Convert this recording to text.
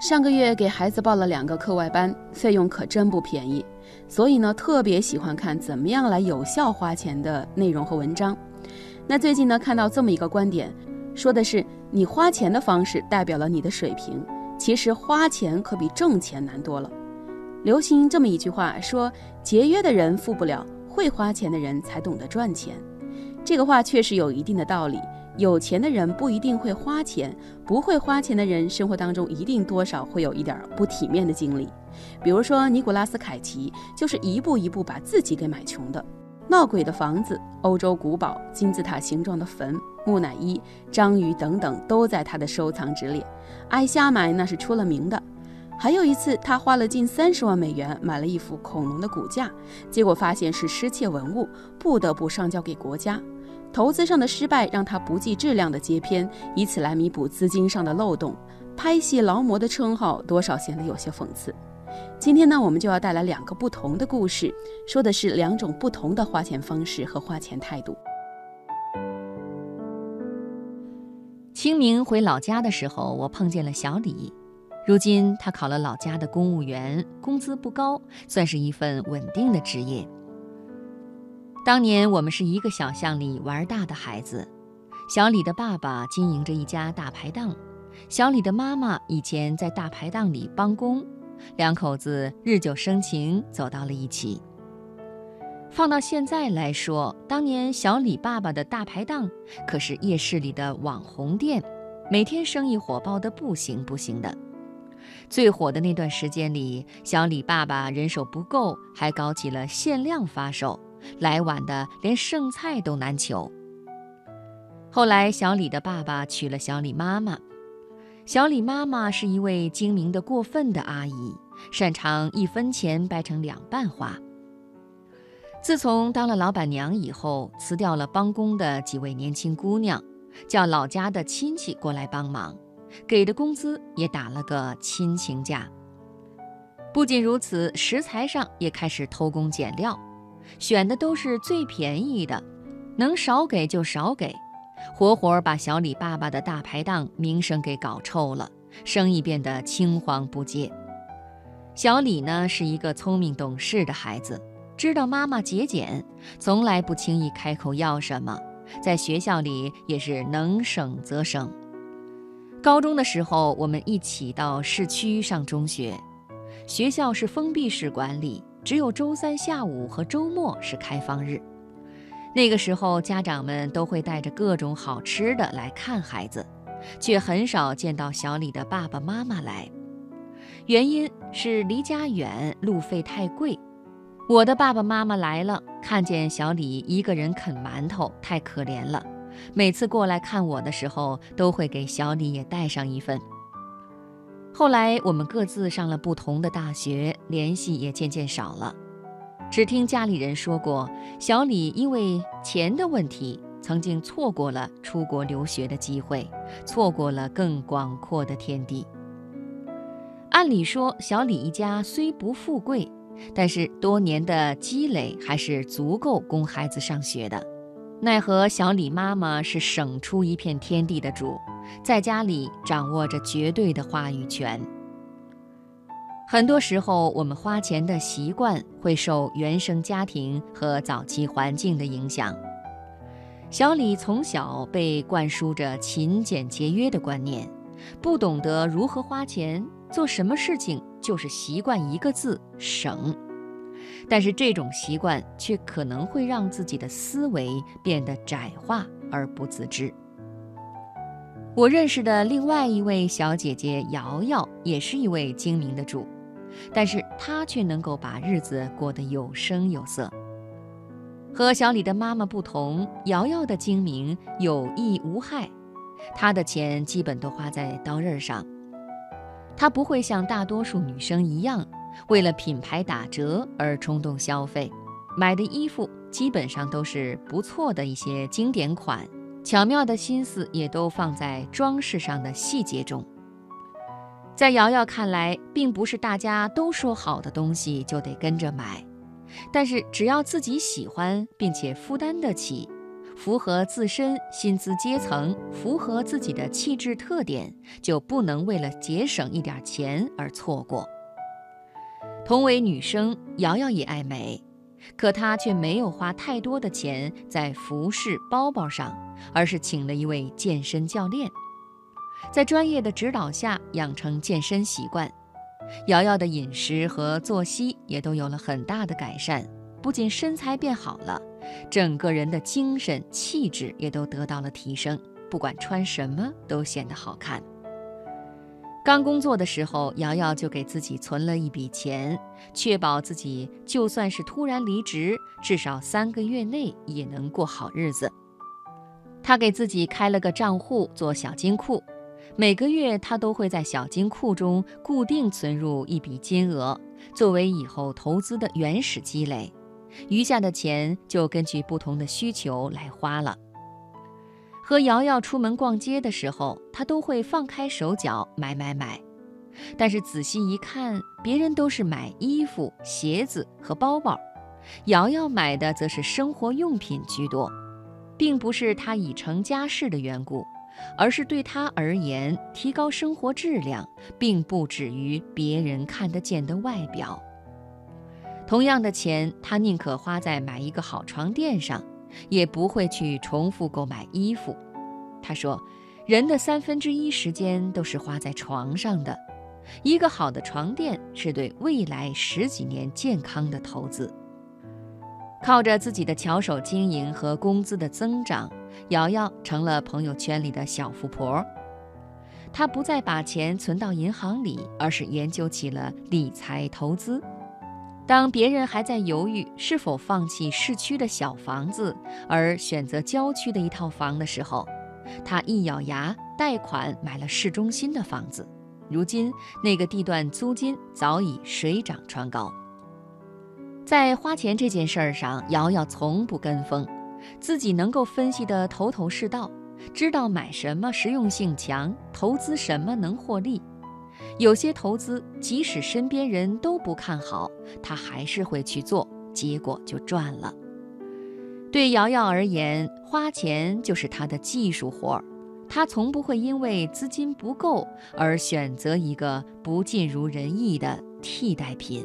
上个月给孩子报了两个课外班，费用可真不便宜，所以呢，特别喜欢看怎么样来有效花钱的内容和文章。那最近呢，看到这么一个观点，说的是你花钱的方式代表了你的水平，其实花钱可比挣钱难多了。流行这么一句话，说节约的人富不了，会花钱的人才懂得赚钱。这个话确实有一定的道理。有钱的人不一定会花钱，不会花钱的人生活当中一定多少会有一点不体面的经历。比如说尼古拉斯凯奇就是一步一步把自己给买穷的。闹鬼的房子、欧洲古堡、金字塔形状的坟、木乃伊、章鱼等等都在他的收藏之列。爱瞎买那是出了名的。还有一次，他花了近三十万美元买了一幅恐龙的骨架，结果发现是失窃文物，不得不上交给国家。投资上的失败让他不计质量的接片，以此来弥补资金上的漏洞。拍戏劳模的称号多少显得有些讽刺。今天呢，我们就要带来两个不同的故事，说的是两种不同的花钱方式和花钱态度。清明回老家的时候，我碰见了小李。如今他考了老家的公务员，工资不高，算是一份稳定的职业。当年我们是一个小巷里玩大的孩子，小李的爸爸经营着一家大排档，小李的妈妈以前在大排档里帮工，两口子日久生情，走到了一起。放到现在来说，当年小李爸爸的大排档可是夜市里的网红店，每天生意火爆的不行不行的。最火的那段时间里，小李爸爸人手不够，还搞起了限量发售。来晚的连剩菜都难求。后来，小李的爸爸娶了小李妈妈。小李妈妈是一位精明的过分的阿姨，擅长一分钱掰成两半花。自从当了老板娘以后，辞掉了帮工的几位年轻姑娘，叫老家的亲戚过来帮忙，给的工资也打了个亲情价。不仅如此，食材上也开始偷工减料。选的都是最便宜的，能少给就少给，活活把小李爸爸的大排档名声给搞臭了，生意变得青黄不接。小李呢是一个聪明懂事的孩子，知道妈妈节俭，从来不轻易开口要什么，在学校里也是能省则省。高中的时候，我们一起到市区上中学，学校是封闭式管理。只有周三下午和周末是开放日，那个时候家长们都会带着各种好吃的来看孩子，却很少见到小李的爸爸妈妈来。原因是离家远，路费太贵。我的爸爸妈妈来了，看见小李一个人啃馒头，太可怜了。每次过来看我的时候，都会给小李也带上一份。后来我们各自上了不同的大学，联系也渐渐少了。只听家里人说过，小李因为钱的问题，曾经错过了出国留学的机会，错过了更广阔的天地。按理说，小李一家虽不富贵，但是多年的积累还是足够供孩子上学的。奈何小李妈妈是省出一片天地的主。在家里掌握着绝对的话语权。很多时候，我们花钱的习惯会受原生家庭和早期环境的影响。小李从小被灌输着勤俭节约的观念，不懂得如何花钱，做什么事情就是习惯一个字“省”。但是这种习惯却可能会让自己的思维变得窄化而不自知。我认识的另外一位小姐姐瑶瑶，也是一位精明的主，但是她却能够把日子过得有声有色。和小李的妈妈不同，瑶瑶的精明有益无害，她的钱基本都花在刀刃上。她不会像大多数女生一样，为了品牌打折而冲动消费，买的衣服基本上都是不错的一些经典款。巧妙的心思也都放在装饰上的细节中。在瑶瑶看来，并不是大家都说好的东西就得跟着买，但是只要自己喜欢并且负担得起，符合自身薪资阶层、符合自己的气质特点，就不能为了节省一点钱而错过。同为女生，瑶瑶也爱美，可她却没有花太多的钱在服饰、包包上，而是请了一位健身教练，在专业的指导下养成健身习惯。瑶瑶的饮食和作息也都有了很大的改善，不仅身材变好了，整个人的精神气质也都得到了提升，不管穿什么都显得好看。刚工作的时候，瑶瑶就给自己存了一笔钱，确保自己就算是突然离职，至少三个月内也能过好日子。她给自己开了个账户做小金库。每个月，她都会在小金库中固定存入一笔金额，作为以后投资的原始积累。余下的钱就根据不同的需求来花了。和瑶瑶出门逛街的时候，他都会放开手脚买买买。但是仔细一看，别人都是买衣服、鞋子和包包，瑶瑶买的则是生活用品居多，并不是她已成家室的缘故。而是对他而言，提高生活质量，并不止于别人看得见的外表。同样的钱，他宁可花在买一个好床垫上，也不会去重复购买衣服。他说：“人的三分之一时间都是花在床上的，一个好的床垫是对未来十几年健康的投资。”靠着自己的巧手经营和工资的增长。瑶瑶成了朋友圈里的小富婆，她不再把钱存到银行里，而是研究起了理财投资。当别人还在犹豫是否放弃市区的小房子，而选择郊区的一套房的时候，他一咬牙贷款买了市中心的房子。如今，那个地段租金早已水涨船高。在花钱这件事儿上，瑶瑶从不跟风。自己能够分析得头头是道，知道买什么实用性强，投资什么能获利。有些投资即使身边人都不看好，他还是会去做，结果就赚了。对瑶瑶而言，花钱就是她的技术活儿，她从不会因为资金不够而选择一个不尽如人意的替代品。